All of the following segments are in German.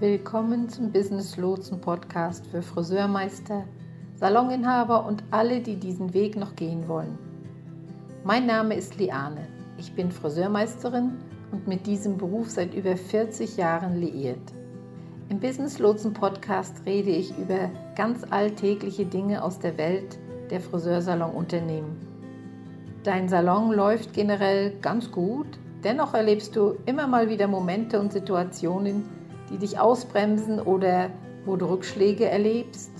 Willkommen zum Business Lotsen Podcast für Friseurmeister, Saloninhaber und alle, die diesen Weg noch gehen wollen. Mein Name ist Liane. Ich bin Friseurmeisterin und mit diesem Beruf seit über 40 Jahren liiert. Im Business Lotsen Podcast rede ich über ganz alltägliche Dinge aus der Welt der Friseursalonunternehmen. Dein Salon läuft generell ganz gut, dennoch erlebst du immer mal wieder Momente und Situationen, die dich ausbremsen oder wo du Rückschläge erlebst.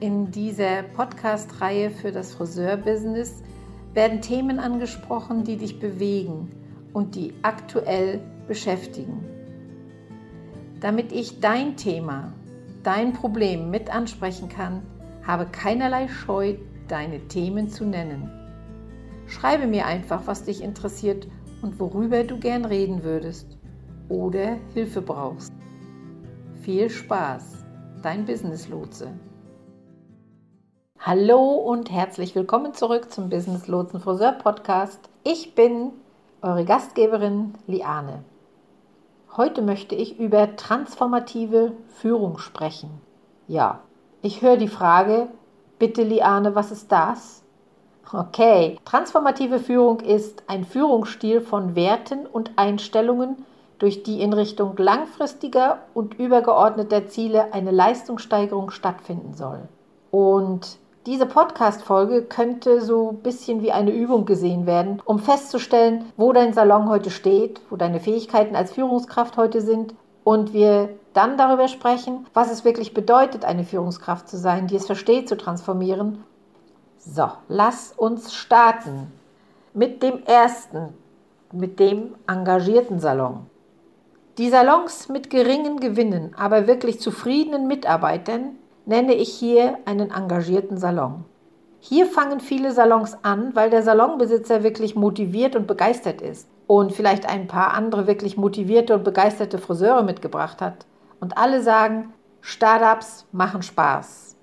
In dieser Podcast-Reihe für das Friseurbusiness werden Themen angesprochen, die dich bewegen und die aktuell beschäftigen. Damit ich dein Thema, dein Problem mit ansprechen kann, habe keinerlei Scheu, deine Themen zu nennen. Schreibe mir einfach, was dich interessiert und worüber du gern reden würdest oder Hilfe brauchst. Viel Spaß, dein Business Lotse. Hallo und herzlich willkommen zurück zum Business Lotsen Friseur Podcast. Ich bin eure Gastgeberin Liane. Heute möchte ich über transformative Führung sprechen. Ja, ich höre die Frage, bitte Liane, was ist das? Okay, transformative Führung ist ein Führungsstil von Werten und Einstellungen, durch die in Richtung langfristiger und übergeordneter Ziele eine Leistungssteigerung stattfinden soll. Und diese Podcast-Folge könnte so ein bisschen wie eine Übung gesehen werden, um festzustellen, wo dein Salon heute steht, wo deine Fähigkeiten als Führungskraft heute sind und wir dann darüber sprechen, was es wirklich bedeutet, eine Führungskraft zu sein, die es versteht zu transformieren. So, lass uns starten mit dem ersten, mit dem engagierten Salon. Die Salons mit geringen Gewinnen, aber wirklich zufriedenen Mitarbeitern nenne ich hier einen engagierten Salon. Hier fangen viele Salons an, weil der Salonbesitzer wirklich motiviert und begeistert ist und vielleicht ein paar andere wirklich motivierte und begeisterte Friseure mitgebracht hat. Und alle sagen, Startups machen Spaß.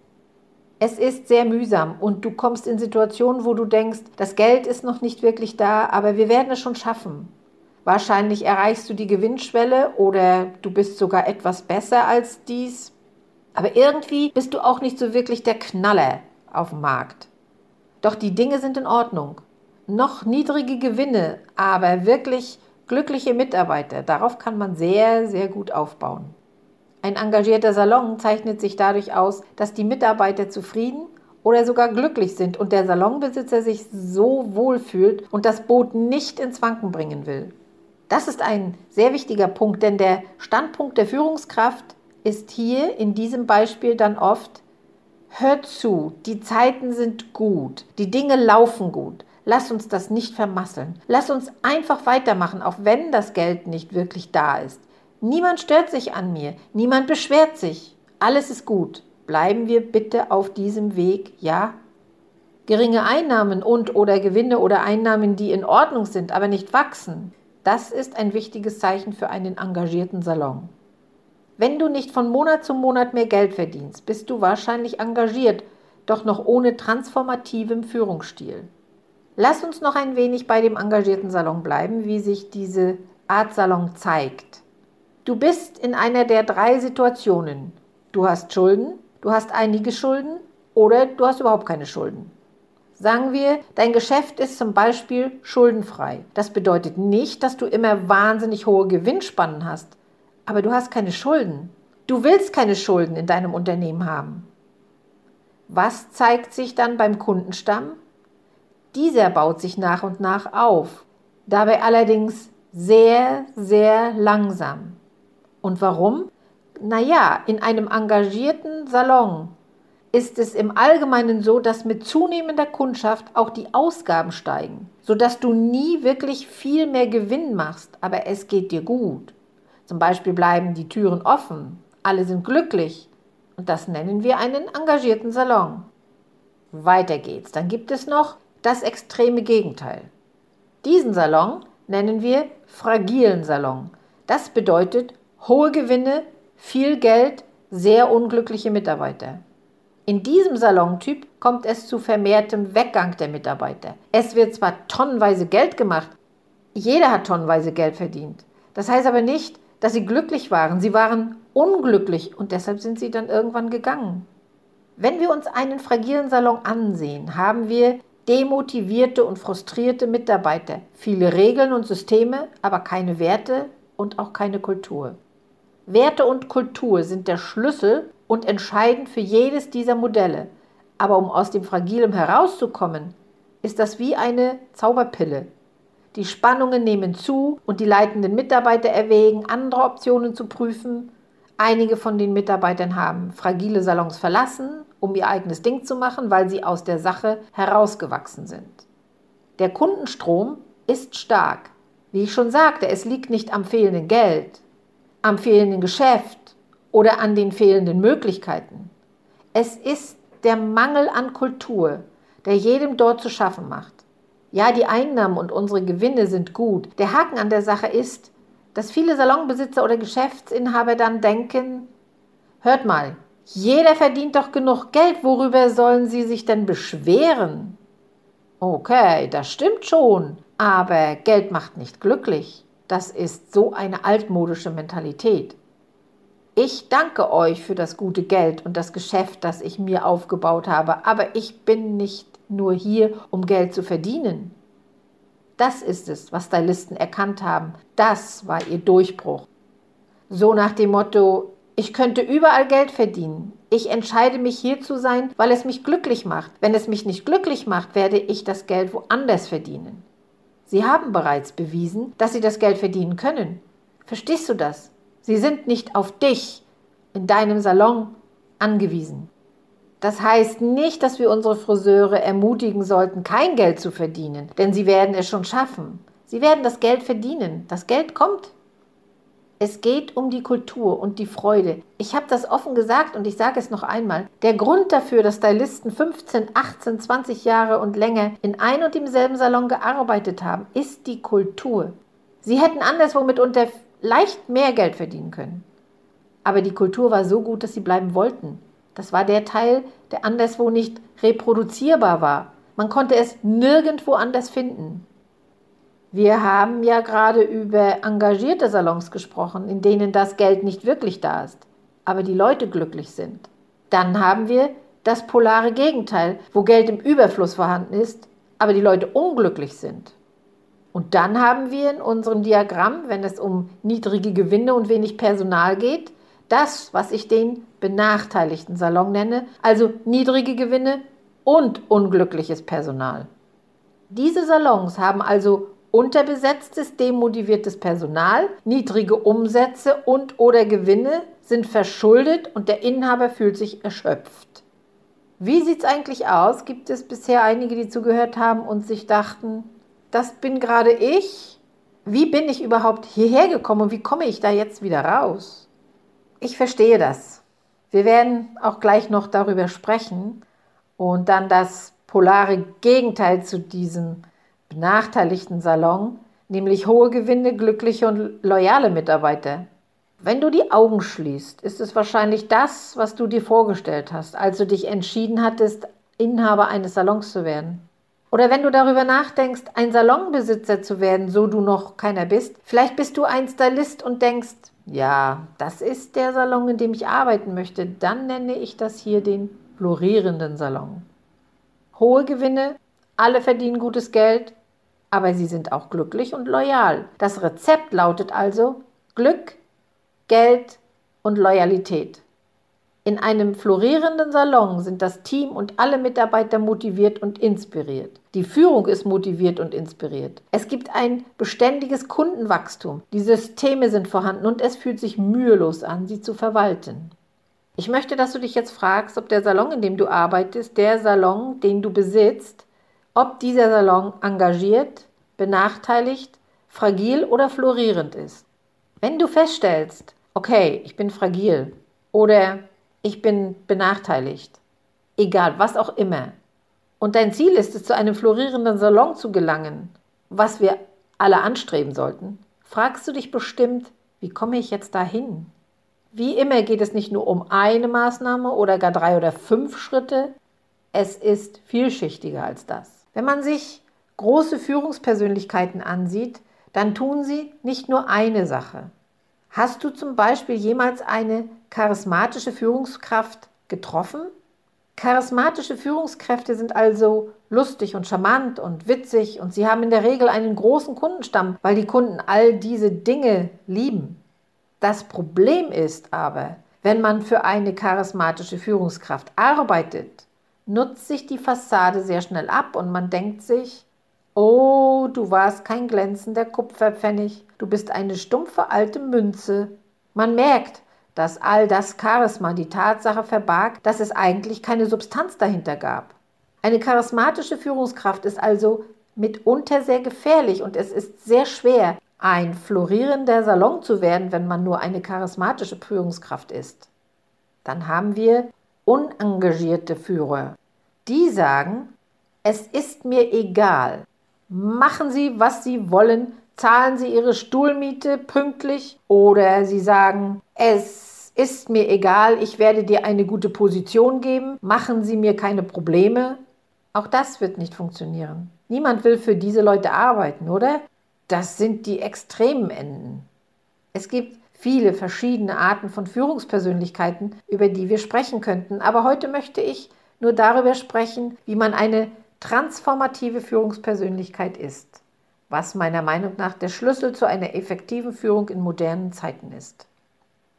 Es ist sehr mühsam und du kommst in Situationen, wo du denkst, das Geld ist noch nicht wirklich da, aber wir werden es schon schaffen. Wahrscheinlich erreichst du die Gewinnschwelle oder du bist sogar etwas besser als dies. Aber irgendwie bist du auch nicht so wirklich der Knaller auf dem Markt. Doch die Dinge sind in Ordnung. Noch niedrige Gewinne, aber wirklich glückliche Mitarbeiter. Darauf kann man sehr, sehr gut aufbauen. Ein engagierter Salon zeichnet sich dadurch aus, dass die Mitarbeiter zufrieden oder sogar glücklich sind und der Salonbesitzer sich so wohl fühlt und das Boot nicht ins Wanken bringen will. Das ist ein sehr wichtiger Punkt, denn der Standpunkt der Führungskraft ist hier in diesem Beispiel dann oft, hör zu, die Zeiten sind gut, die Dinge laufen gut. Lass uns das nicht vermasseln. Lass uns einfach weitermachen, auch wenn das Geld nicht wirklich da ist. Niemand stört sich an mir, niemand beschwert sich. Alles ist gut. Bleiben wir bitte auf diesem Weg, ja? Geringe Einnahmen und oder Gewinne oder Einnahmen, die in Ordnung sind, aber nicht wachsen, das ist ein wichtiges Zeichen für einen engagierten Salon. Wenn du nicht von Monat zu Monat mehr Geld verdienst, bist du wahrscheinlich engagiert, doch noch ohne transformativem Führungsstil. Lass uns noch ein wenig bei dem engagierten Salon bleiben, wie sich diese Art Salon zeigt. Du bist in einer der drei Situationen. Du hast Schulden, du hast einige Schulden oder du hast überhaupt keine Schulden. Sagen wir, dein Geschäft ist zum Beispiel schuldenfrei. Das bedeutet nicht, dass du immer wahnsinnig hohe Gewinnspannen hast, aber du hast keine Schulden. Du willst keine Schulden in deinem Unternehmen haben. Was zeigt sich dann beim Kundenstamm? Dieser baut sich nach und nach auf, dabei allerdings sehr, sehr langsam. Und warum? Naja, in einem engagierten Salon ist es im Allgemeinen so, dass mit zunehmender Kundschaft auch die Ausgaben steigen, sodass du nie wirklich viel mehr Gewinn machst, aber es geht dir gut. Zum Beispiel bleiben die Türen offen, alle sind glücklich und das nennen wir einen engagierten Salon. Weiter geht's, dann gibt es noch das extreme Gegenteil. Diesen Salon nennen wir fragilen Salon. Das bedeutet hohe Gewinne, viel Geld, sehr unglückliche Mitarbeiter. In diesem Salontyp kommt es zu vermehrtem Weggang der Mitarbeiter. Es wird zwar tonnenweise Geld gemacht, jeder hat tonnenweise Geld verdient. Das heißt aber nicht, dass sie glücklich waren. Sie waren unglücklich und deshalb sind sie dann irgendwann gegangen. Wenn wir uns einen fragilen Salon ansehen, haben wir demotivierte und frustrierte Mitarbeiter, viele Regeln und Systeme, aber keine Werte und auch keine Kultur. Werte und Kultur sind der Schlüssel und entscheidend für jedes dieser Modelle. Aber um aus dem Fragilem herauszukommen, ist das wie eine Zauberpille. Die Spannungen nehmen zu und die leitenden Mitarbeiter erwägen, andere Optionen zu prüfen. Einige von den Mitarbeitern haben fragile Salons verlassen, um ihr eigenes Ding zu machen, weil sie aus der Sache herausgewachsen sind. Der Kundenstrom ist stark. Wie ich schon sagte, es liegt nicht am fehlenden Geld, am fehlenden Geschäft oder an den fehlenden Möglichkeiten. Es ist der Mangel an Kultur, der jedem dort zu schaffen macht. Ja, die Einnahmen und unsere Gewinne sind gut. Der Haken an der Sache ist, dass viele Salonbesitzer oder Geschäftsinhaber dann denken, hört mal, jeder verdient doch genug Geld, worüber sollen sie sich denn beschweren? Okay, das stimmt schon, aber Geld macht nicht glücklich. Das ist so eine altmodische Mentalität. Ich danke euch für das gute Geld und das Geschäft, das ich mir aufgebaut habe, aber ich bin nicht nur hier, um Geld zu verdienen. Das ist es, was Stylisten erkannt haben. Das war ihr Durchbruch. So nach dem Motto, ich könnte überall Geld verdienen. Ich entscheide mich hier zu sein, weil es mich glücklich macht. Wenn es mich nicht glücklich macht, werde ich das Geld woanders verdienen. Sie haben bereits bewiesen, dass sie das Geld verdienen können. Verstehst du das? Sie sind nicht auf dich in deinem Salon angewiesen. Das heißt nicht, dass wir unsere Friseure ermutigen sollten, kein Geld zu verdienen, denn sie werden es schon schaffen. Sie werden das Geld verdienen. Das Geld kommt. Es geht um die Kultur und die Freude. Ich habe das offen gesagt und ich sage es noch einmal. Der Grund dafür, dass Stylisten 15, 18, 20 Jahre und länger in ein und demselben Salon gearbeitet haben, ist die Kultur. Sie hätten anderswo mitunter leicht mehr Geld verdienen können. Aber die Kultur war so gut, dass sie bleiben wollten. Das war der Teil, der anderswo nicht reproduzierbar war. Man konnte es nirgendwo anders finden. Wir haben ja gerade über engagierte Salons gesprochen, in denen das Geld nicht wirklich da ist, aber die Leute glücklich sind. Dann haben wir das polare Gegenteil, wo Geld im Überfluss vorhanden ist, aber die Leute unglücklich sind. Und dann haben wir in unserem Diagramm, wenn es um niedrige Gewinne und wenig Personal geht, das, was ich den benachteiligten Salon nenne, also niedrige Gewinne und unglückliches Personal. Diese Salons haben also unterbesetztes, demotiviertes Personal, niedrige Umsätze und oder Gewinne sind verschuldet und der Inhaber fühlt sich erschöpft. Wie sieht es eigentlich aus? Gibt es bisher einige, die zugehört haben und sich dachten, das bin gerade ich. Wie bin ich überhaupt hierher gekommen und wie komme ich da jetzt wieder raus? Ich verstehe das. Wir werden auch gleich noch darüber sprechen und dann das polare Gegenteil zu diesem benachteiligten Salon, nämlich hohe Gewinne, glückliche und loyale Mitarbeiter. Wenn du die Augen schließt, ist es wahrscheinlich das, was du dir vorgestellt hast, als du dich entschieden hattest, Inhaber eines Salons zu werden. Oder wenn du darüber nachdenkst, ein Salonbesitzer zu werden, so du noch keiner bist, vielleicht bist du ein Stylist und denkst, ja, das ist der Salon, in dem ich arbeiten möchte, dann nenne ich das hier den florierenden Salon. Hohe Gewinne, alle verdienen gutes Geld, aber sie sind auch glücklich und loyal. Das Rezept lautet also Glück, Geld und Loyalität. In einem florierenden Salon sind das Team und alle Mitarbeiter motiviert und inspiriert. Die Führung ist motiviert und inspiriert. Es gibt ein beständiges Kundenwachstum. Die Systeme sind vorhanden und es fühlt sich mühelos an, sie zu verwalten. Ich möchte, dass du dich jetzt fragst, ob der Salon, in dem du arbeitest, der Salon, den du besitzt, ob dieser Salon engagiert, benachteiligt, fragil oder florierend ist. Wenn du feststellst, okay, ich bin fragil oder ich bin benachteiligt. Egal, was auch immer. Und dein Ziel ist es, zu einem florierenden Salon zu gelangen, was wir alle anstreben sollten. Fragst du dich bestimmt, wie komme ich jetzt dahin? Wie immer geht es nicht nur um eine Maßnahme oder gar drei oder fünf Schritte. Es ist vielschichtiger als das. Wenn man sich große Führungspersönlichkeiten ansieht, dann tun sie nicht nur eine Sache. Hast du zum Beispiel jemals eine charismatische Führungskraft getroffen? Charismatische Führungskräfte sind also lustig und charmant und witzig und sie haben in der Regel einen großen Kundenstamm, weil die Kunden all diese Dinge lieben. Das Problem ist aber, wenn man für eine charismatische Führungskraft arbeitet, nutzt sich die Fassade sehr schnell ab und man denkt sich, oh, du warst kein glänzender Kupferpfennig, du bist eine stumpfe alte Münze. Man merkt, dass all das Charisma die Tatsache verbarg, dass es eigentlich keine Substanz dahinter gab. Eine charismatische Führungskraft ist also mitunter sehr gefährlich und es ist sehr schwer, ein florierender Salon zu werden, wenn man nur eine charismatische Führungskraft ist. Dann haben wir unengagierte Führer. Die sagen, es ist mir egal. Machen Sie, was Sie wollen, zahlen Sie Ihre Stuhlmiete pünktlich oder Sie sagen, es ist mir egal, ich werde dir eine gute Position geben, machen Sie mir keine Probleme. Auch das wird nicht funktionieren. Niemand will für diese Leute arbeiten, oder? Das sind die extremen Enden. Es gibt viele verschiedene Arten von Führungspersönlichkeiten, über die wir sprechen könnten, aber heute möchte ich nur darüber sprechen, wie man eine transformative Führungspersönlichkeit ist, was meiner Meinung nach der Schlüssel zu einer effektiven Führung in modernen Zeiten ist.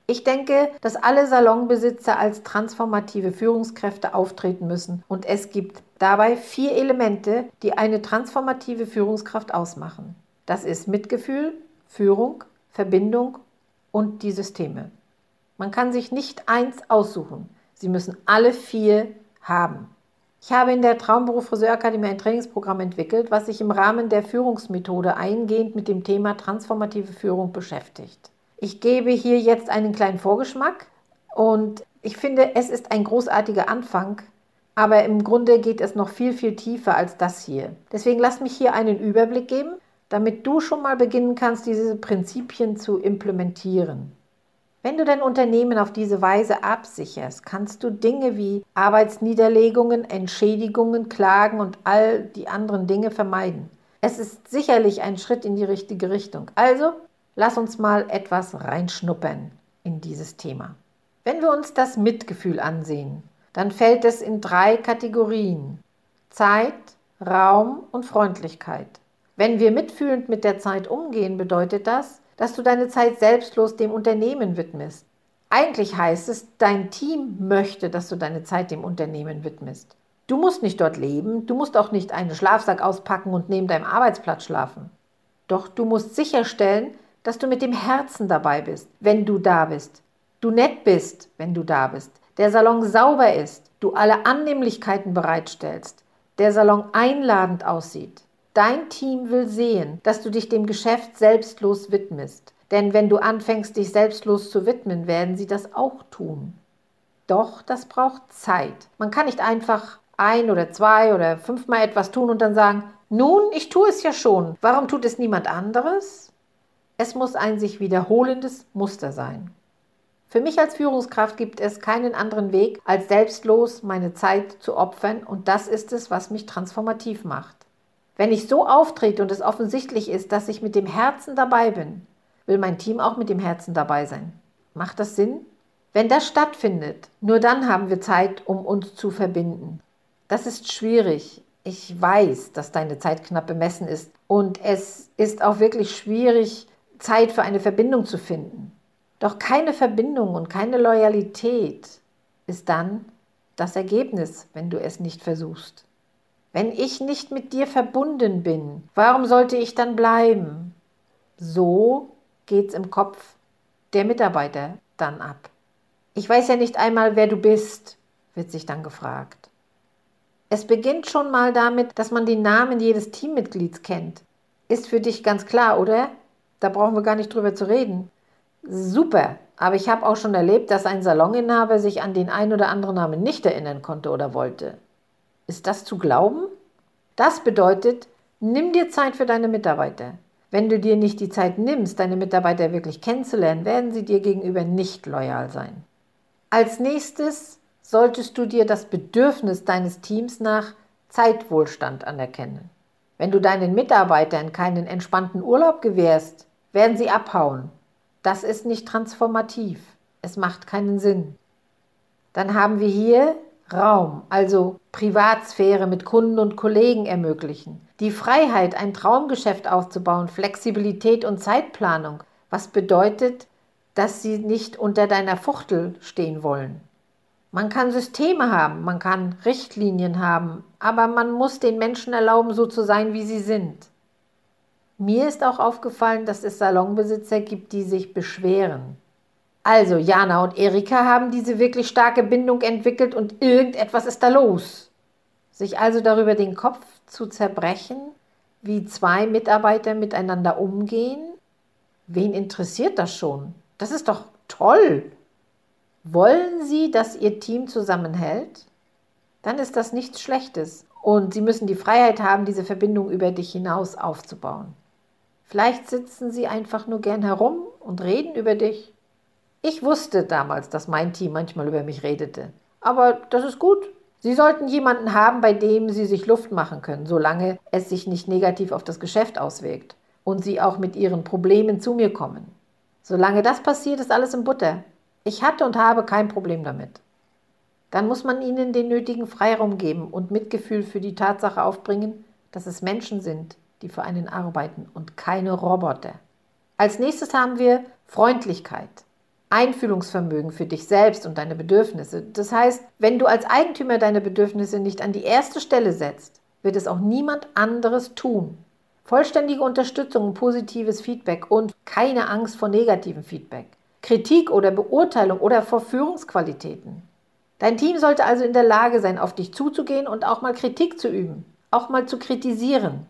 Ich denke, dass alle Salonbesitzer als transformative Führungskräfte auftreten müssen und es gibt dabei vier Elemente, die eine transformative Führungskraft ausmachen. Das ist Mitgefühl, Führung, Verbindung und die Systeme. Man kann sich nicht eins aussuchen. Sie müssen alle vier haben. Ich habe in der Traumberuf Friseurakademie ein Trainingsprogramm entwickelt, was sich im Rahmen der Führungsmethode eingehend mit dem Thema transformative Führung beschäftigt. Ich gebe hier jetzt einen kleinen Vorgeschmack und ich finde, es ist ein großartiger Anfang, aber im Grunde geht es noch viel, viel tiefer als das hier. Deswegen lass mich hier einen Überblick geben, damit du schon mal beginnen kannst, diese Prinzipien zu implementieren. Wenn du dein Unternehmen auf diese Weise absicherst, kannst du Dinge wie Arbeitsniederlegungen, Entschädigungen, Klagen und all die anderen Dinge vermeiden. Es ist sicherlich ein Schritt in die richtige Richtung. Also lass uns mal etwas reinschnuppern in dieses Thema. Wenn wir uns das Mitgefühl ansehen, dann fällt es in drei Kategorien. Zeit, Raum und Freundlichkeit. Wenn wir mitfühlend mit der Zeit umgehen, bedeutet das, dass du deine Zeit selbstlos dem Unternehmen widmest. Eigentlich heißt es, dein Team möchte, dass du deine Zeit dem Unternehmen widmest. Du musst nicht dort leben, du musst auch nicht einen Schlafsack auspacken und neben deinem Arbeitsplatz schlafen. Doch du musst sicherstellen, dass du mit dem Herzen dabei bist, wenn du da bist. Du nett bist, wenn du da bist. Der Salon sauber ist, du alle Annehmlichkeiten bereitstellst. Der Salon einladend aussieht. Dein Team will sehen, dass du dich dem Geschäft selbstlos widmest. Denn wenn du anfängst, dich selbstlos zu widmen, werden sie das auch tun. Doch das braucht Zeit. Man kann nicht einfach ein oder zwei oder fünfmal etwas tun und dann sagen, nun, ich tue es ja schon. Warum tut es niemand anderes? Es muss ein sich wiederholendes Muster sein. Für mich als Führungskraft gibt es keinen anderen Weg, als selbstlos meine Zeit zu opfern und das ist es, was mich transformativ macht. Wenn ich so auftrete und es offensichtlich ist, dass ich mit dem Herzen dabei bin, will mein Team auch mit dem Herzen dabei sein. Macht das Sinn? Wenn das stattfindet, nur dann haben wir Zeit, um uns zu verbinden. Das ist schwierig. Ich weiß, dass deine Zeit knapp bemessen ist und es ist auch wirklich schwierig, Zeit für eine Verbindung zu finden. Doch keine Verbindung und keine Loyalität ist dann das Ergebnis, wenn du es nicht versuchst. Wenn ich nicht mit dir verbunden bin, warum sollte ich dann bleiben? So geht's im Kopf der Mitarbeiter dann ab. Ich weiß ja nicht einmal, wer du bist, wird sich dann gefragt. Es beginnt schon mal damit, dass man den Namen jedes Teammitglieds kennt. Ist für dich ganz klar, oder? Da brauchen wir gar nicht drüber zu reden. Super, aber ich habe auch schon erlebt, dass ein Saloninhaber sich an den ein oder anderen Namen nicht erinnern konnte oder wollte. Ist das zu glauben? Das bedeutet, nimm dir Zeit für deine Mitarbeiter. Wenn du dir nicht die Zeit nimmst, deine Mitarbeiter wirklich kennenzulernen, werden sie dir gegenüber nicht loyal sein. Als nächstes solltest du dir das Bedürfnis deines Teams nach Zeitwohlstand anerkennen. Wenn du deinen Mitarbeitern keinen entspannten Urlaub gewährst, werden sie abhauen. das ist nicht transformativ. Es macht keinen Sinn. Dann haben wir hier Raum, also Privatsphäre mit Kunden und Kollegen ermöglichen. Die Freiheit, ein Traumgeschäft aufzubauen, Flexibilität und Zeitplanung, was bedeutet, dass sie nicht unter deiner Fuchtel stehen wollen. Man kann Systeme haben, man kann Richtlinien haben, aber man muss den Menschen erlauben, so zu sein, wie sie sind. Mir ist auch aufgefallen, dass es Salonbesitzer gibt, die sich beschweren. Also Jana und Erika haben diese wirklich starke Bindung entwickelt und irgendetwas ist da los. Sich also darüber den Kopf zu zerbrechen, wie zwei Mitarbeiter miteinander umgehen, wen interessiert das schon? Das ist doch toll. Wollen Sie, dass Ihr Team zusammenhält? Dann ist das nichts Schlechtes und Sie müssen die Freiheit haben, diese Verbindung über dich hinaus aufzubauen. Vielleicht sitzen Sie einfach nur gern herum und reden über dich. Ich wusste damals, dass mein Team manchmal über mich redete. Aber das ist gut. Sie sollten jemanden haben, bei dem Sie sich Luft machen können, solange es sich nicht negativ auf das Geschäft auswirkt und Sie auch mit Ihren Problemen zu mir kommen. Solange das passiert, ist alles in Butter. Ich hatte und habe kein Problem damit. Dann muss man ihnen den nötigen Freiraum geben und Mitgefühl für die Tatsache aufbringen, dass es Menschen sind, die für einen arbeiten und keine Roboter. Als nächstes haben wir Freundlichkeit. Einfühlungsvermögen für dich selbst und deine Bedürfnisse. Das heißt, wenn du als Eigentümer deine Bedürfnisse nicht an die erste Stelle setzt, wird es auch niemand anderes tun. Vollständige Unterstützung positives Feedback und keine Angst vor negativem Feedback. Kritik oder Beurteilung oder vor Führungsqualitäten. Dein Team sollte also in der Lage sein, auf dich zuzugehen und auch mal Kritik zu üben, auch mal zu kritisieren.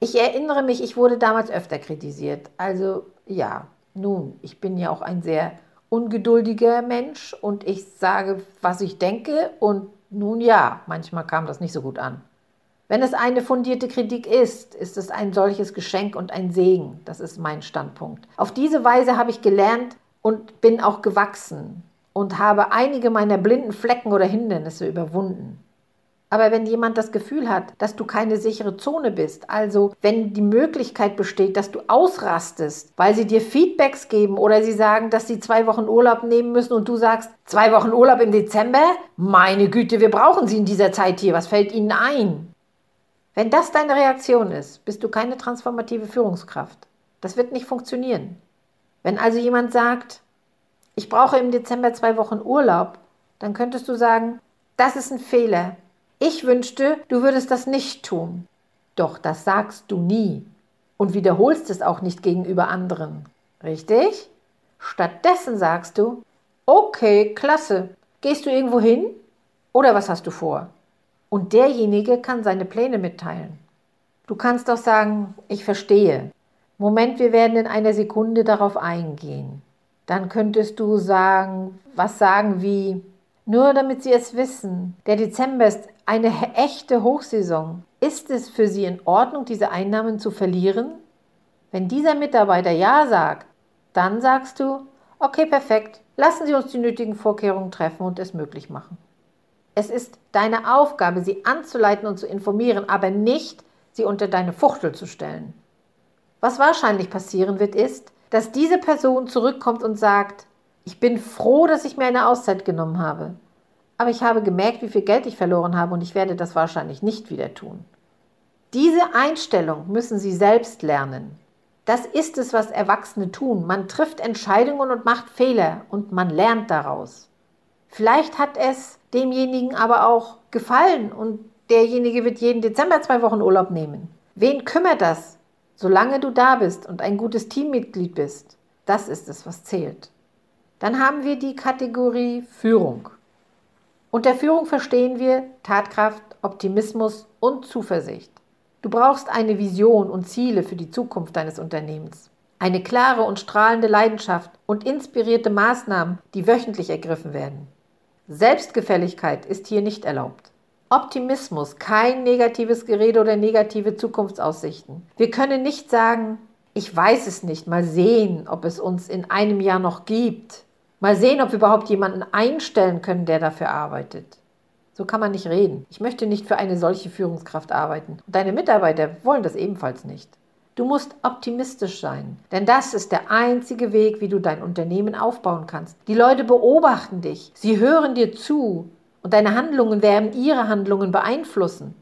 Ich erinnere mich, ich wurde damals öfter kritisiert. Also ja, nun, ich bin ja auch ein sehr ungeduldiger Mensch und ich sage, was ich denke und nun ja, manchmal kam das nicht so gut an. Wenn es eine fundierte Kritik ist, ist es ein solches Geschenk und ein Segen. Das ist mein Standpunkt. Auf diese Weise habe ich gelernt und bin auch gewachsen und habe einige meiner blinden Flecken oder Hindernisse überwunden. Aber wenn jemand das Gefühl hat, dass du keine sichere Zone bist, also wenn die Möglichkeit besteht, dass du ausrastest, weil sie dir Feedbacks geben oder sie sagen, dass sie zwei Wochen Urlaub nehmen müssen und du sagst, zwei Wochen Urlaub im Dezember? Meine Güte, wir brauchen sie in dieser Zeit hier. Was fällt ihnen ein? Wenn das deine Reaktion ist, bist du keine transformative Führungskraft. Das wird nicht funktionieren. Wenn also jemand sagt, ich brauche im Dezember zwei Wochen Urlaub, dann könntest du sagen, das ist ein Fehler. Ich wünschte, du würdest das nicht tun. Doch das sagst du nie und wiederholst es auch nicht gegenüber anderen. Richtig? Stattdessen sagst du, okay, klasse. Gehst du irgendwo hin? Oder was hast du vor? Und derjenige kann seine Pläne mitteilen. Du kannst auch sagen, ich verstehe. Moment, wir werden in einer Sekunde darauf eingehen. Dann könntest du sagen, was sagen wie, nur damit Sie es wissen, der Dezember ist eine echte Hochsaison. Ist es für Sie in Ordnung, diese Einnahmen zu verlieren? Wenn dieser Mitarbeiter Ja sagt, dann sagst du, okay, perfekt, lassen Sie uns die nötigen Vorkehrungen treffen und es möglich machen. Es ist deine Aufgabe, sie anzuleiten und zu informieren, aber nicht, sie unter deine Fuchtel zu stellen. Was wahrscheinlich passieren wird, ist, dass diese Person zurückkommt und sagt, ich bin froh, dass ich mir eine Auszeit genommen habe, aber ich habe gemerkt, wie viel Geld ich verloren habe und ich werde das wahrscheinlich nicht wieder tun. Diese Einstellung müssen Sie selbst lernen. Das ist es, was Erwachsene tun. Man trifft Entscheidungen und macht Fehler und man lernt daraus. Vielleicht hat es demjenigen aber auch gefallen und derjenige wird jeden Dezember zwei Wochen Urlaub nehmen. Wen kümmert das? Solange du da bist und ein gutes Teammitglied bist, das ist es, was zählt. Dann haben wir die Kategorie Führung. Unter Führung verstehen wir Tatkraft, Optimismus und Zuversicht. Du brauchst eine Vision und Ziele für die Zukunft deines Unternehmens. Eine klare und strahlende Leidenschaft und inspirierte Maßnahmen, die wöchentlich ergriffen werden. Selbstgefälligkeit ist hier nicht erlaubt. Optimismus, kein negatives Gerede oder negative Zukunftsaussichten. Wir können nicht sagen, ich weiß es nicht, mal sehen, ob es uns in einem Jahr noch gibt. Mal sehen, ob wir überhaupt jemanden einstellen können, der dafür arbeitet. So kann man nicht reden. Ich möchte nicht für eine solche Führungskraft arbeiten. Und deine Mitarbeiter wollen das ebenfalls nicht. Du musst optimistisch sein, denn das ist der einzige Weg, wie du dein Unternehmen aufbauen kannst. Die Leute beobachten dich, sie hören dir zu und deine Handlungen werden ihre Handlungen beeinflussen.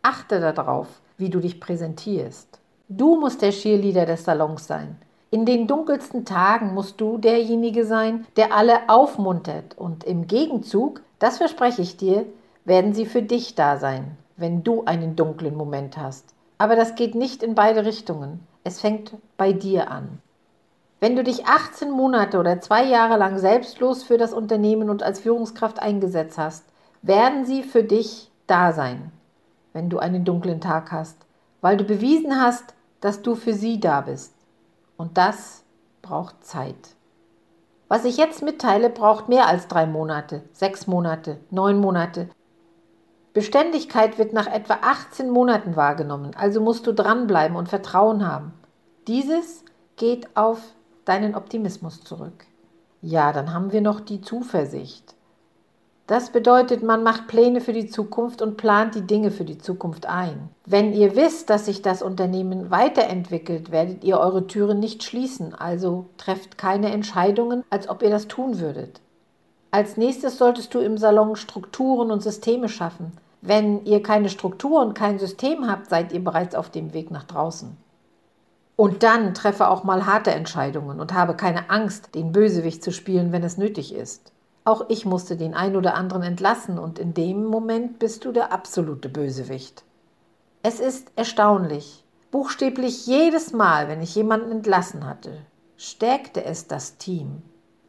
Achte darauf, wie du dich präsentierst. Du musst der Cheerleader des Salons sein. In den dunkelsten Tagen musst du derjenige sein, der alle aufmuntert und im Gegenzug, das verspreche ich dir, werden sie für dich da sein, wenn du einen dunklen Moment hast. Aber das geht nicht in beide Richtungen. Es fängt bei dir an. Wenn du dich 18 Monate oder zwei Jahre lang selbstlos für das Unternehmen und als Führungskraft eingesetzt hast, werden sie für dich da sein, wenn du einen dunklen Tag hast, weil du bewiesen hast, dass du für sie da bist. Und das braucht Zeit. Was ich jetzt mitteile, braucht mehr als drei Monate, sechs Monate, neun Monate, Beständigkeit wird nach etwa 18 Monaten wahrgenommen, also musst du dranbleiben und Vertrauen haben. Dieses geht auf deinen Optimismus zurück. Ja, dann haben wir noch die Zuversicht. Das bedeutet, man macht Pläne für die Zukunft und plant die Dinge für die Zukunft ein. Wenn ihr wisst, dass sich das Unternehmen weiterentwickelt, werdet ihr eure Türen nicht schließen, also trefft keine Entscheidungen, als ob ihr das tun würdet. Als nächstes solltest du im Salon Strukturen und Systeme schaffen. Wenn ihr keine Struktur und kein System habt, seid ihr bereits auf dem Weg nach draußen. Und dann treffe auch mal harte Entscheidungen und habe keine Angst, den Bösewicht zu spielen, wenn es nötig ist. Auch ich musste den ein oder anderen entlassen und in dem Moment bist du der absolute Bösewicht. Es ist erstaunlich. Buchstäblich jedes Mal, wenn ich jemanden entlassen hatte, stärkte es das Team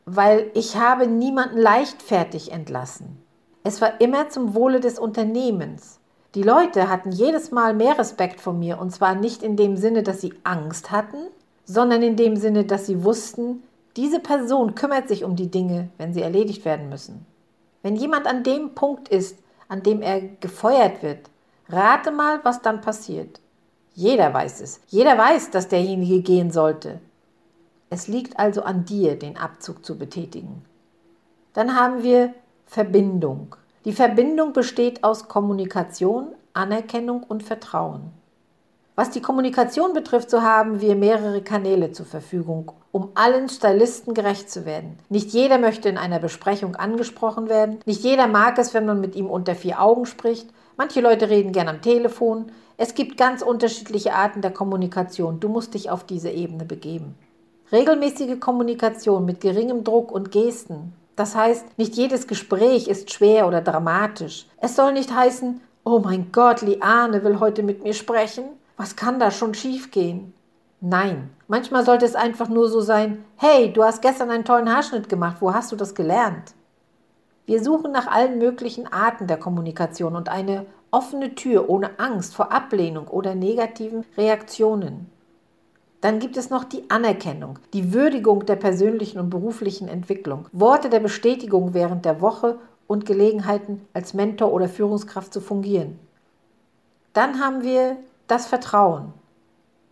weil ich habe niemanden leichtfertig entlassen. Es war immer zum Wohle des Unternehmens. Die Leute hatten jedes Mal mehr Respekt vor mir und zwar nicht in dem Sinne, dass sie Angst hatten, sondern in dem Sinne, dass sie wussten, diese Person kümmert sich um die Dinge, wenn sie erledigt werden müssen. Wenn jemand an dem Punkt ist, an dem er gefeuert wird, rate mal, was dann passiert. Jeder weiß es. Jeder weiß, dass derjenige gehen sollte. Es liegt also an dir, den Abzug zu betätigen. Dann haben wir Verbindung. Die Verbindung besteht aus Kommunikation, Anerkennung und Vertrauen. Was die Kommunikation betrifft, so haben wir mehrere Kanäle zur Verfügung, um allen Stylisten gerecht zu werden. Nicht jeder möchte in einer Besprechung angesprochen werden. Nicht jeder mag es, wenn man mit ihm unter vier Augen spricht. Manche Leute reden gern am Telefon. Es gibt ganz unterschiedliche Arten der Kommunikation. Du musst dich auf diese Ebene begeben. Regelmäßige Kommunikation mit geringem Druck und Gesten. Das heißt, nicht jedes Gespräch ist schwer oder dramatisch. Es soll nicht heißen, oh mein Gott, Liane will heute mit mir sprechen. Was kann da schon schiefgehen? Nein, manchmal sollte es einfach nur so sein, hey, du hast gestern einen tollen Haarschnitt gemacht, wo hast du das gelernt? Wir suchen nach allen möglichen Arten der Kommunikation und eine offene Tür ohne Angst vor Ablehnung oder negativen Reaktionen. Dann gibt es noch die Anerkennung, die Würdigung der persönlichen und beruflichen Entwicklung, Worte der Bestätigung während der Woche und Gelegenheiten als Mentor oder Führungskraft zu fungieren. Dann haben wir das Vertrauen.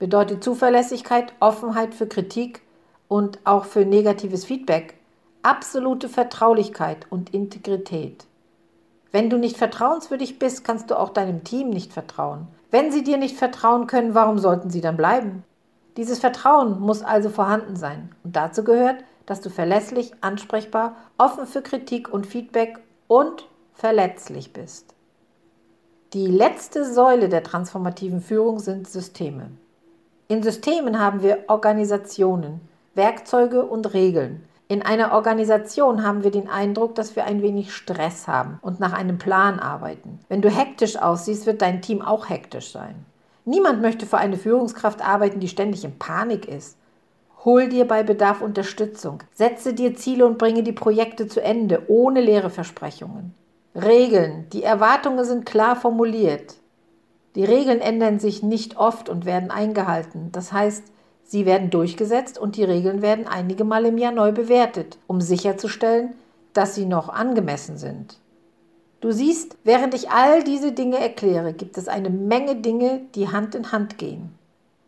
Bedeutet Zuverlässigkeit, Offenheit für Kritik und auch für negatives Feedback, absolute Vertraulichkeit und Integrität. Wenn du nicht vertrauenswürdig bist, kannst du auch deinem Team nicht vertrauen. Wenn sie dir nicht vertrauen können, warum sollten sie dann bleiben? Dieses Vertrauen muss also vorhanden sein. Und dazu gehört, dass du verlässlich, ansprechbar, offen für Kritik und Feedback und verletzlich bist. Die letzte Säule der transformativen Führung sind Systeme. In Systemen haben wir Organisationen, Werkzeuge und Regeln. In einer Organisation haben wir den Eindruck, dass wir ein wenig Stress haben und nach einem Plan arbeiten. Wenn du hektisch aussiehst, wird dein Team auch hektisch sein. Niemand möchte für eine Führungskraft arbeiten, die ständig in Panik ist. Hol dir bei Bedarf Unterstützung. Setze dir Ziele und bringe die Projekte zu Ende, ohne leere Versprechungen. Regeln. Die Erwartungen sind klar formuliert. Die Regeln ändern sich nicht oft und werden eingehalten. Das heißt, sie werden durchgesetzt und die Regeln werden einige Mal im Jahr neu bewertet, um sicherzustellen, dass sie noch angemessen sind. Du siehst, während ich all diese Dinge erkläre, gibt es eine Menge Dinge, die Hand in Hand gehen.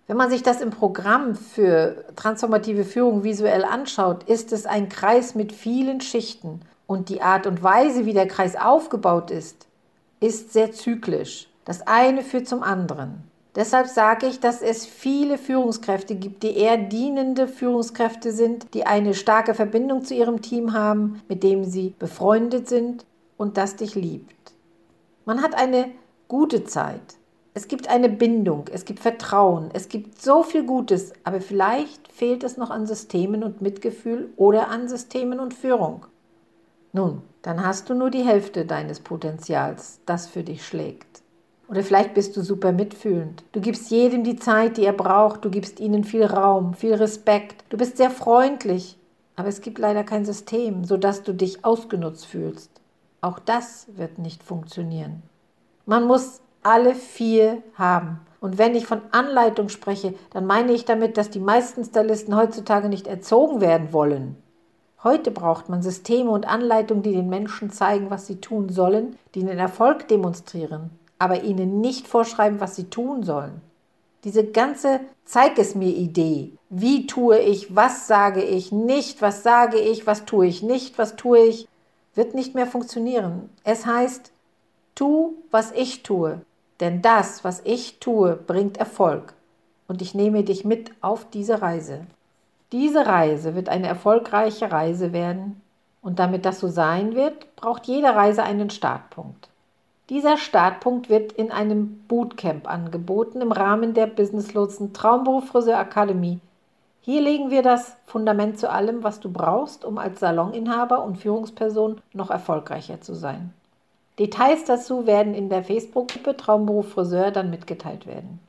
Wenn man sich das im Programm für transformative Führung visuell anschaut, ist es ein Kreis mit vielen Schichten und die Art und Weise, wie der Kreis aufgebaut ist, ist sehr zyklisch. Das eine führt zum anderen. Deshalb sage ich, dass es viele Führungskräfte gibt, die eher dienende Führungskräfte sind, die eine starke Verbindung zu ihrem Team haben, mit dem sie befreundet sind und das dich liebt. Man hat eine gute Zeit. Es gibt eine Bindung, es gibt Vertrauen, es gibt so viel Gutes, aber vielleicht fehlt es noch an Systemen und Mitgefühl oder an Systemen und Führung. Nun, dann hast du nur die Hälfte deines Potenzials, das für dich schlägt. Oder vielleicht bist du super mitfühlend. Du gibst jedem die Zeit, die er braucht. Du gibst ihnen viel Raum, viel Respekt. Du bist sehr freundlich. Aber es gibt leider kein System, sodass du dich ausgenutzt fühlst. Auch das wird nicht funktionieren. Man muss alle vier haben. Und wenn ich von Anleitung spreche, dann meine ich damit, dass die meisten Stylisten heutzutage nicht erzogen werden wollen. Heute braucht man Systeme und Anleitungen, die den Menschen zeigen, was sie tun sollen, die den Erfolg demonstrieren, aber ihnen nicht vorschreiben, was sie tun sollen. Diese ganze Zeig es mir Idee, wie tue ich, was sage ich nicht, was sage ich, was tue ich nicht, was tue ich, wird nicht mehr funktionieren. Es heißt, tu, was ich tue, denn das, was ich tue, bringt Erfolg. Und ich nehme dich mit auf diese Reise. Diese Reise wird eine erfolgreiche Reise werden. Und damit das so sein wird, braucht jede Reise einen Startpunkt. Dieser Startpunkt wird in einem Bootcamp angeboten im Rahmen der Business Lotsen Traumberuf Friseur Akademie. Hier legen wir das Fundament zu allem, was du brauchst, um als Saloninhaber und Führungsperson noch erfolgreicher zu sein. Details dazu werden in der Facebook-Gruppe Traumberuf Friseur dann mitgeteilt werden.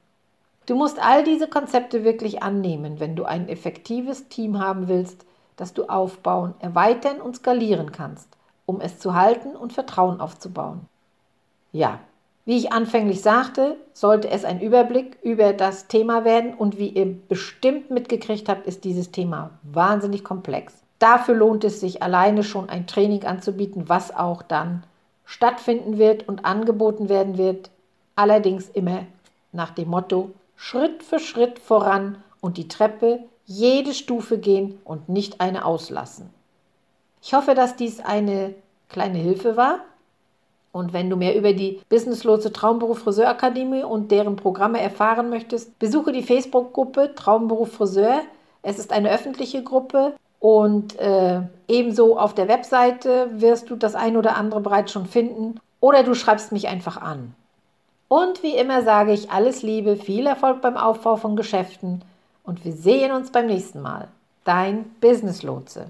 Du musst all diese Konzepte wirklich annehmen, wenn du ein effektives Team haben willst, das du aufbauen, erweitern und skalieren kannst, um es zu halten und Vertrauen aufzubauen. Ja, wie ich anfänglich sagte, sollte es ein Überblick über das Thema werden und wie ihr bestimmt mitgekriegt habt, ist dieses Thema wahnsinnig komplex. Dafür lohnt es sich alleine schon ein Training anzubieten, was auch dann stattfinden wird und angeboten werden wird, allerdings immer nach dem Motto Schritt für Schritt voran und die Treppe jede Stufe gehen und nicht eine auslassen. Ich hoffe, dass dies eine kleine Hilfe war und wenn du mehr über die Business Lotse Traumberuf Friseur Akademie und deren Programme erfahren möchtest, besuche die Facebook-Gruppe Traumberuf Friseur. Es ist eine öffentliche Gruppe und äh, ebenso auf der Webseite wirst du das ein oder andere bereits schon finden oder du schreibst mich einfach an. Und wie immer sage ich alles Liebe, viel Erfolg beim Aufbau von Geschäften und wir sehen uns beim nächsten Mal. Dein Business Lotse.